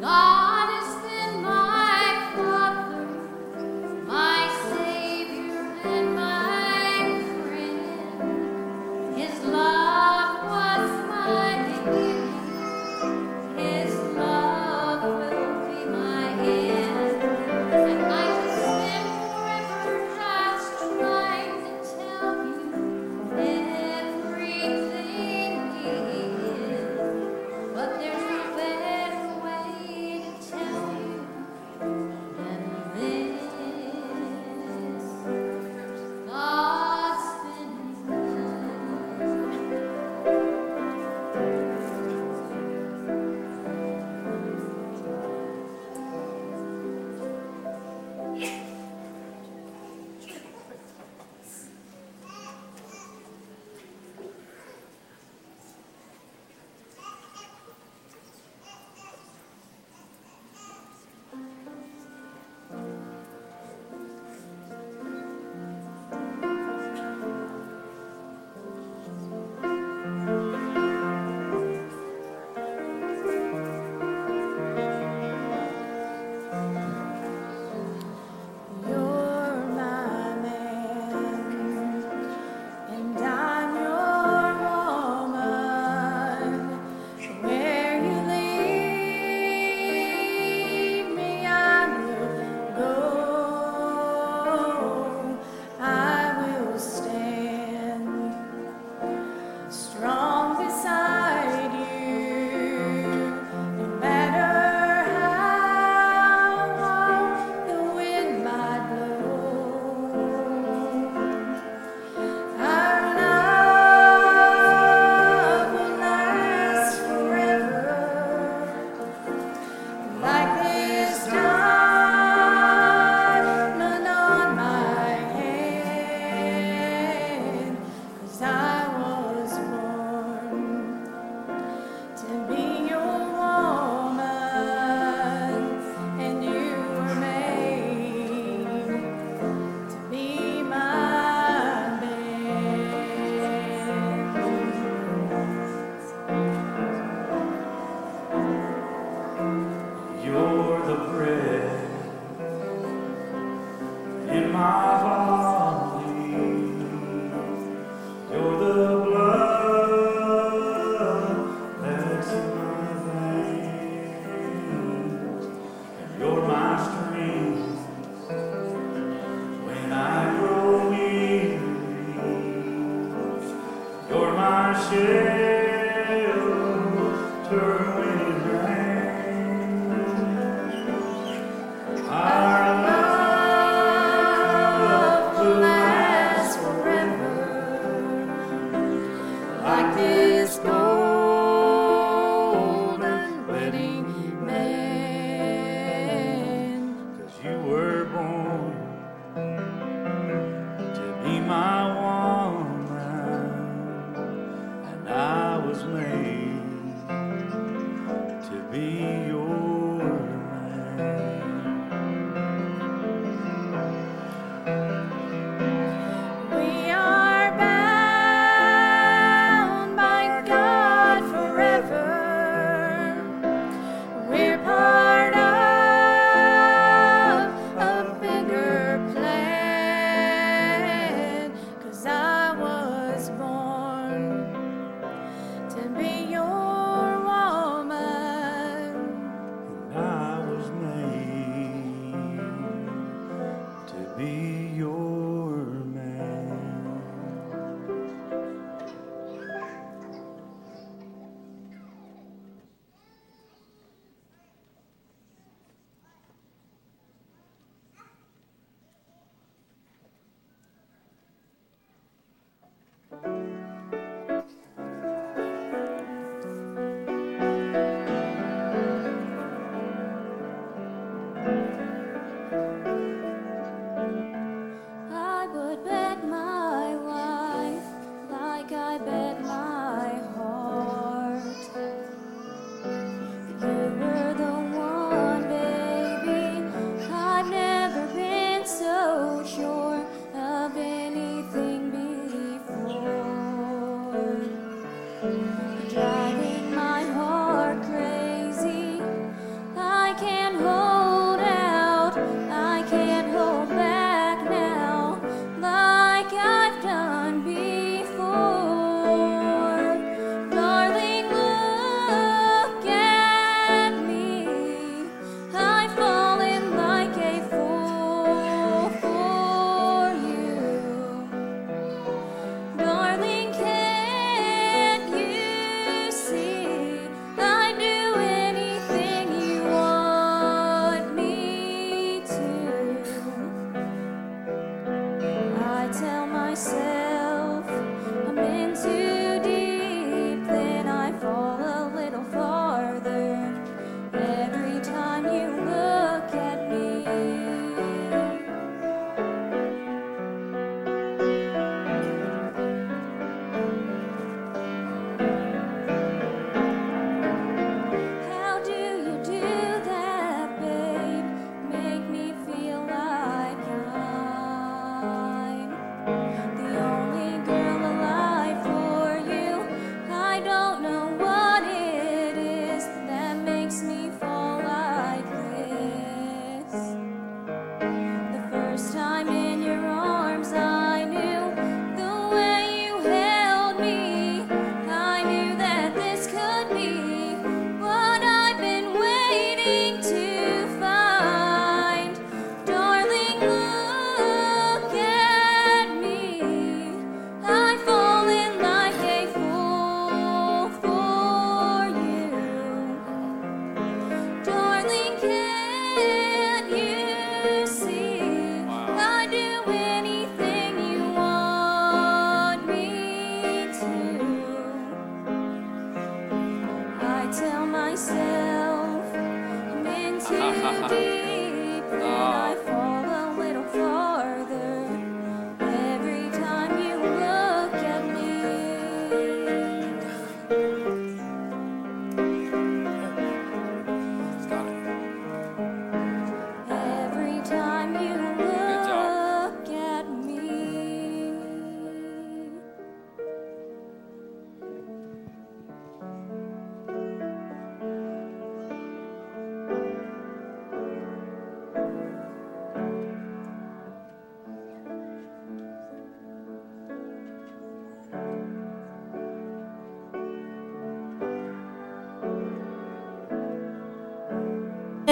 God.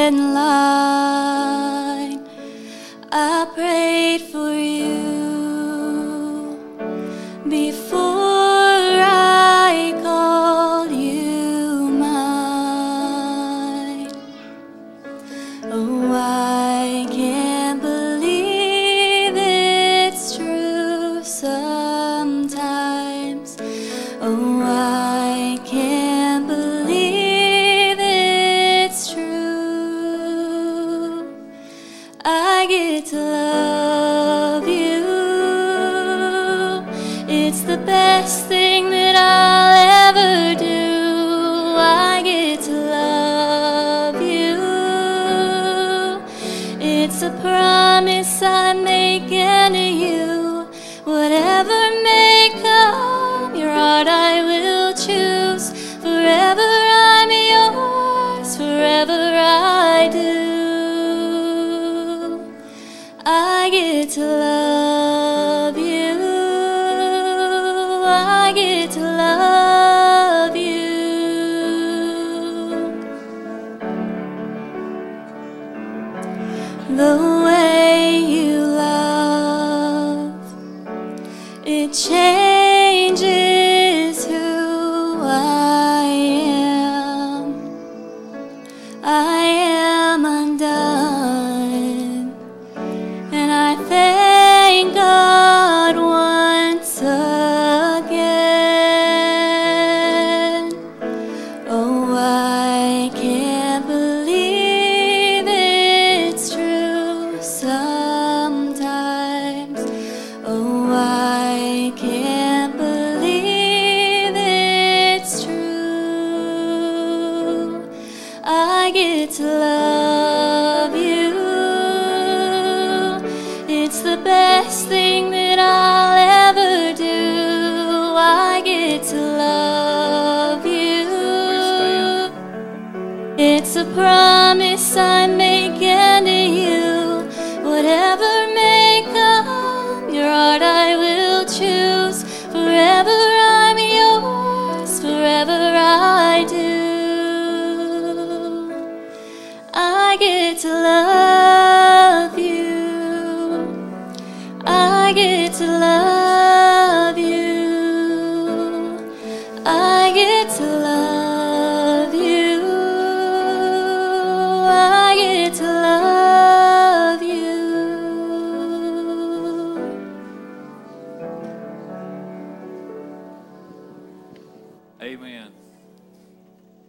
In line.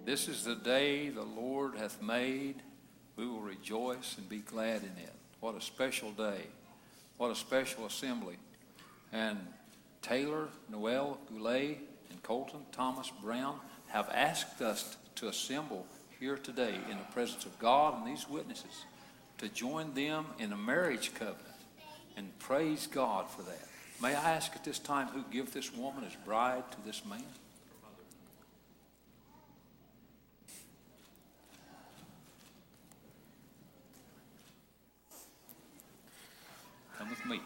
This is the day the Lord hath made. We will rejoice and be glad in it. What a special day. What a special assembly. And Taylor, Noel, Goulet, and Colton Thomas Brown have asked us to assemble here today in the presence of God and these witnesses to join them in a marriage covenant and praise God for that. May I ask at this time who give this woman as bride to this man? Come with me.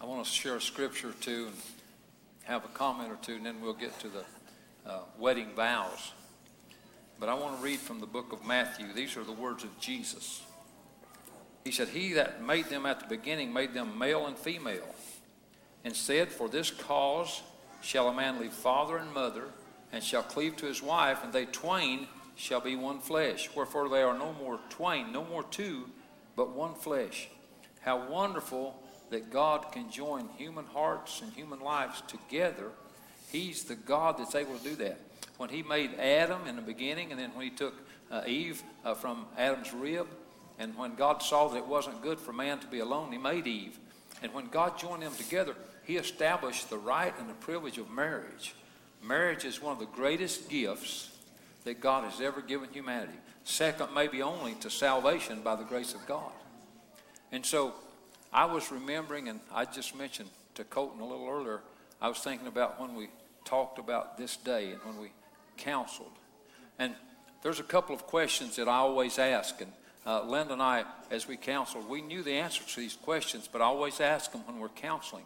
I want to share a scripture or two and have a comment or two, and then we'll get to the uh, wedding vows. But I want to read from the book of Matthew. These are the words of Jesus. He said, He that made them at the beginning made them male and female, and said, For this cause shall a man leave father and mother, and shall cleave to his wife, and they twain shall be one flesh. Wherefore they are no more twain, no more two, but one flesh. How wonderful that God can join human hearts and human lives together. He's the God that's able to do that. When He made Adam in the beginning, and then when He took uh, Eve uh, from Adam's rib, and when God saw that it wasn't good for man to be alone, He made Eve. And when God joined them together, He established the right and the privilege of marriage. Marriage is one of the greatest gifts that God has ever given humanity. Second, maybe only to salvation by the grace of God. And so I was remembering, and I just mentioned to Colton a little earlier, I was thinking about when we talked about this day and when we counseled. And there's a couple of questions that I always ask, and uh, Linda and I, as we counseled, we knew the answers to these questions, but I always ask them when we're counseling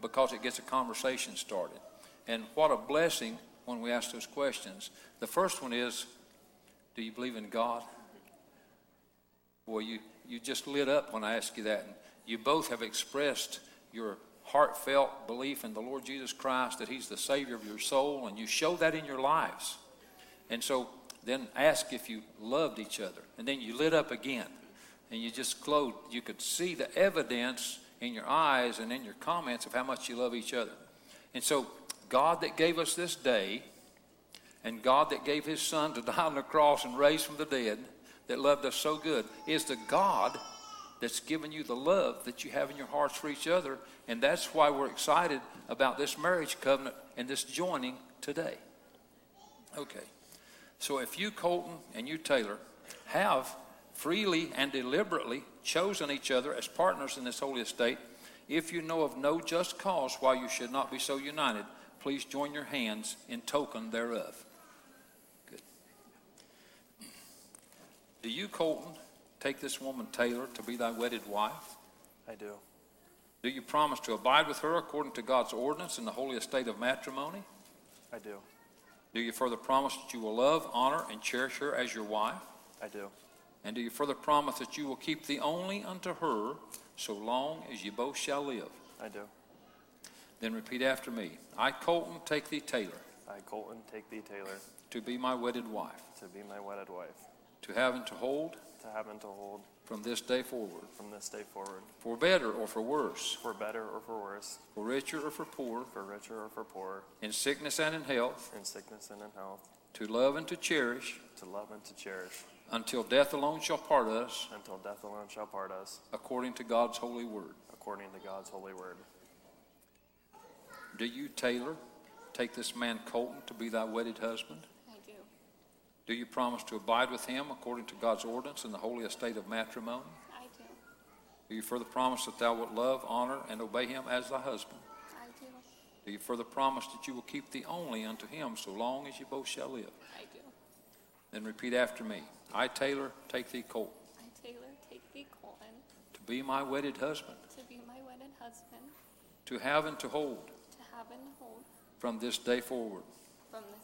because it gets a conversation started. And what a blessing when we ask those questions. The first one is, do you believe in God? Boy, you, you just lit up when I asked you that. And you both have expressed your heartfelt belief in the Lord Jesus Christ, that He's the Savior of your soul, and you show that in your lives. And so then ask if you loved each other. And then you lit up again. And you just glowed. You could see the evidence in your eyes and in your comments of how much you love each other. And so, God that gave us this day, and God that gave His Son to die on the cross and raise from the dead, that loved us so good, is the God that's given you the love that you have in your hearts for each other. And that's why we're excited about this marriage covenant and this joining today. Okay. So if you, Colton, and you, Taylor, have freely and deliberately chosen each other as partners in this holy estate, if you know of no just cause why you should not be so united, please join your hands in token thereof. Good. Do you, Colton, take this woman, Taylor, to be thy wedded wife? I do. Do you promise to abide with her according to God's ordinance in the holy estate of matrimony? I do. Do you further promise that you will love, honor, and cherish her as your wife? I do. And do you further promise that you will keep thee only unto her so long as ye both shall live? I do. Then repeat after me. I, Colton, take thee, Taylor, I, Colton, take thee, Taylor, to be my wedded wife, to be my wedded wife, to have and to hold to have and to hold from this day forward, from this day forward, for better or for worse, for better or for worse, for richer or for poor, for richer or for poor, in sickness and in health, in sickness and in health, to love and to cherish, to love and to cherish, until death alone shall part us, until death alone shall part us, according to God's holy word. according to God's holy word. Do you, Taylor, take this man Colton to be thy wedded husband? Do. You promise to abide with him according to God's ordinance in the holy estate of matrimony? I do. Do you further promise that thou wilt love, honor, and obey him as thy husband? I do. Do you further promise that you will keep thee only unto him so long as you both shall live? I do. Then repeat after me. I, Taylor, take thee, Colton, I, Taylor, take thee, Colton, to be my wedded husband, to be my wedded husband, to have and to hold to have and hold from this day forward, from this day forward,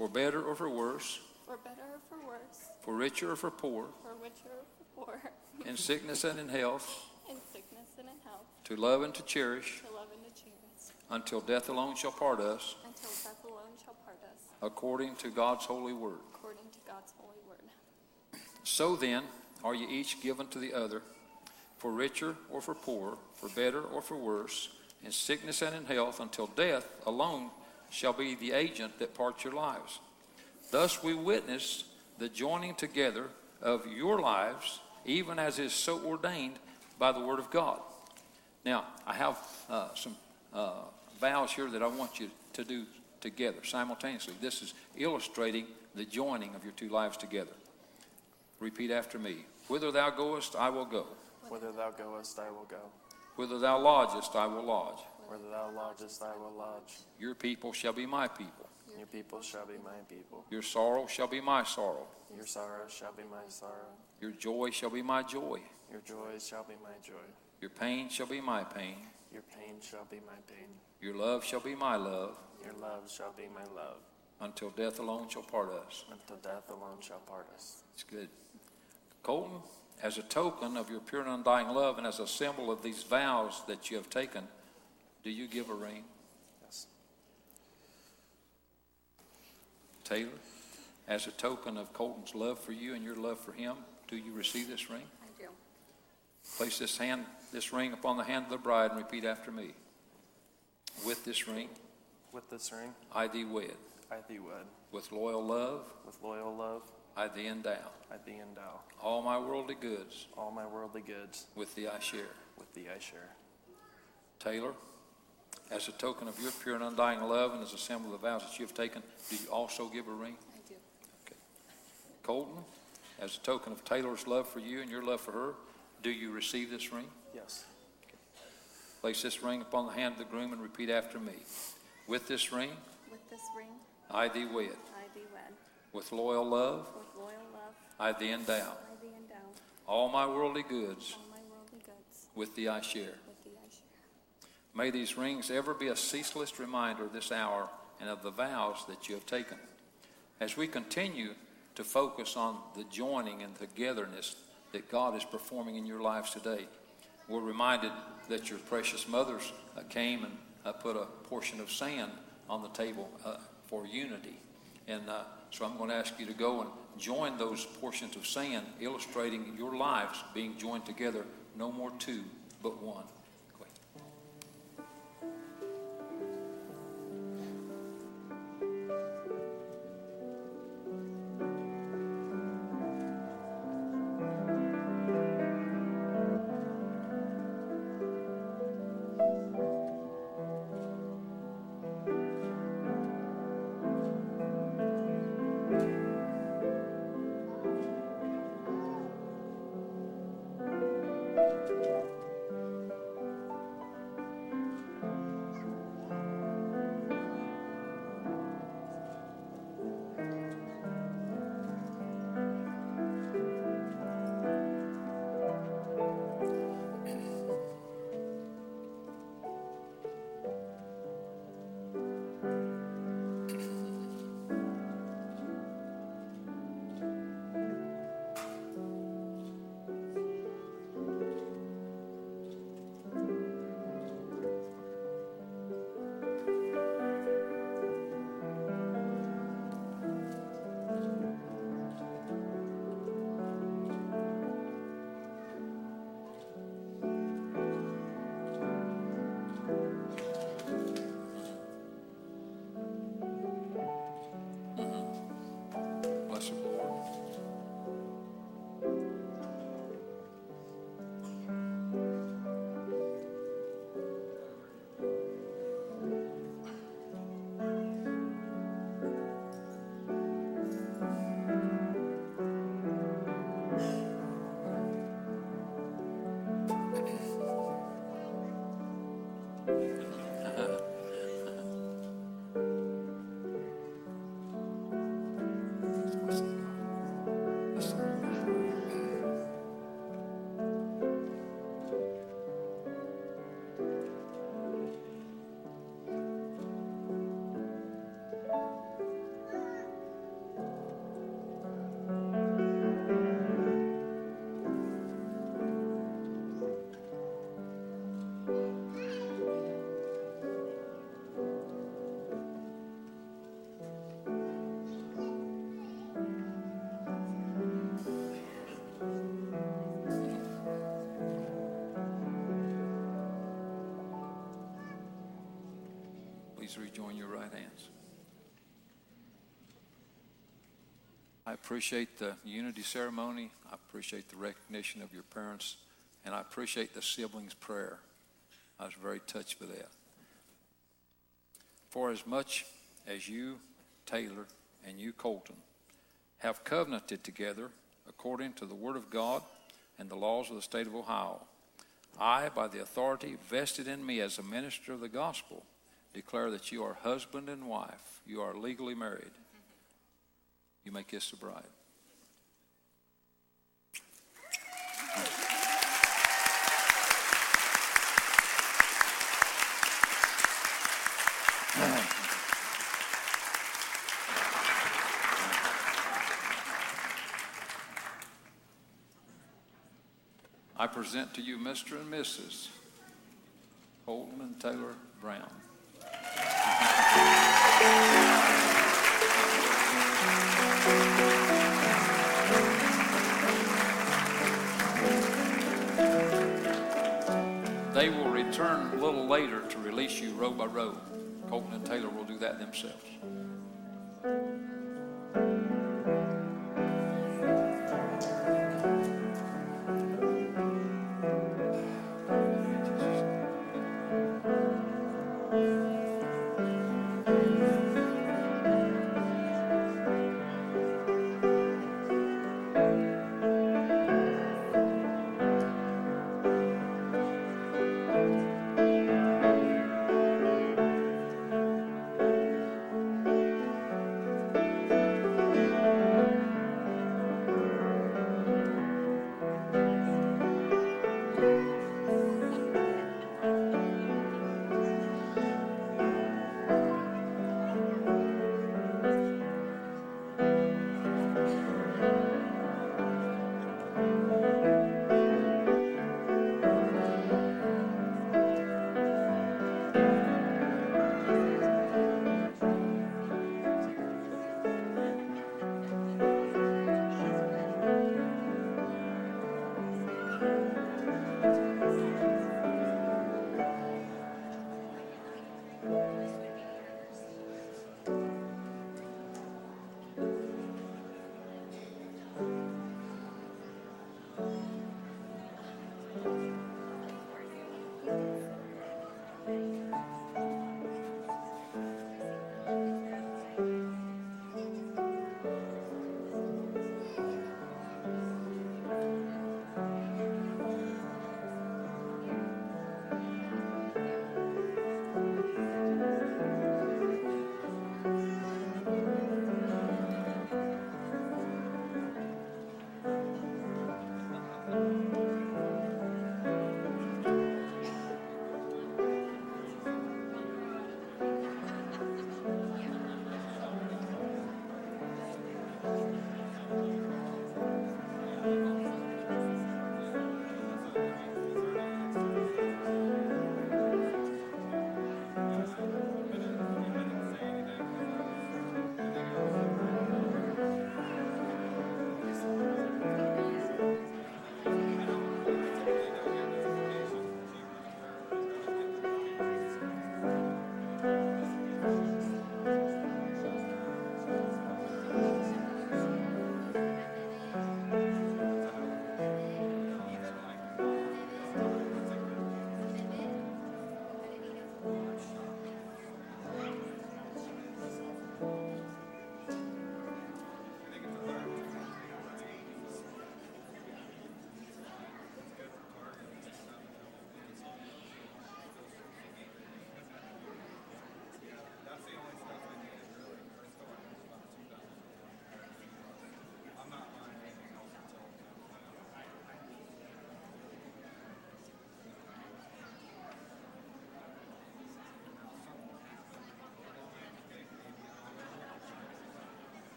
for better or for worse, for better or for worse, for richer or for poor, for richer or for poor, in sickness and in health, in sickness and in health, to love and to cherish, to love and to cherish, until death alone shall part us, until death alone shall part us, according to God's holy word. according to God's holy word. So then, are ye each given to the other, for richer or for poor, for better or for worse, in sickness and in health, until death alone shall be the agent that parts your lives. Thus we witness the joining together of your lives, even as is so ordained by the Word of God. Now, I have uh, some uh, vows here that I want you to do together simultaneously. This is illustrating the joining of your two lives together. Repeat after me. Whither thou goest, I will go. Whither thou goest, I will go. Whither thou lodgest, I will lodge. Whither thou lodgest, I will lodge. Your people shall be my people. Your people shall be my people. Your sorrow shall be my sorrow. Your sorrow shall be my sorrow. Your joy shall be my joy. Your joys shall be my joy. Your pain shall be my pain. Your pain shall be my pain. Your love shall be my love. Your love shall be my love. Until death alone shall part us. Until death alone shall part us. It's good. Colton, as a token of your pure and undying love and as a symbol of these vows that you have taken, do you give a ring? Yes. Taylor, as a token of Colton's love for you and your love for him, do you receive this ring? I do. Place this hand, this ring upon the hand of the bride and repeat after me. With this ring, With this ring, I thee wed. I thee wed. With loyal love, With loyal love, I thee endow. I thee endow. All my worldly goods, All my worldly goods, with thee I share. with thee I share. Taylor, as a token of your pure and undying love and as a symbol of the vows that you have taken, do you also give a ring? I do. Okay. Colton, as a token of Taylor's love for you and your love for her, do you receive this ring? Yes. Place this ring upon the hand of the groom and repeat after me. With this ring, With this ring, I thee wed. I thee wed. With loyal love, With loyal love, I thee endow. I thee endow. all my worldly goods all my worldly goods with thee I share. with thee I share. May these rings ever be a ceaseless reminder of this hour and of the vows that you have taken. As we continue to focus on the joining and togetherness that God is performing in your lives today, we're reminded that your precious mothers uh, came and uh, put a portion of sand on the table uh, for unity. And so I'm going to ask you to go and join those portions of sand, illustrating your lives being joined together, no more two, but one. Rejoin your right hands. I appreciate the unity ceremony. I appreciate the recognition of your parents, and I appreciate the siblings' prayer. I was very touched with that. For as much as you, Taylor, and you, Colton, have covenanted together according to the Word of God and the laws of the state of Ohio, I, by the authority vested in me as a minister of the gospel, declare that you are husband and wife. You are legally married. You may kiss the bride. I present to you Mr. and Mrs. Colton and Taylor Brown. They will return a little later to release you row by row. Colton and Taylor will do that themselves.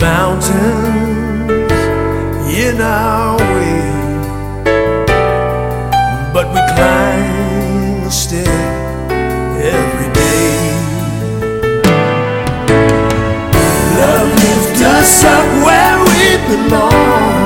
mountains in our way, but we climb a step every day. Love lifts us up where we belong.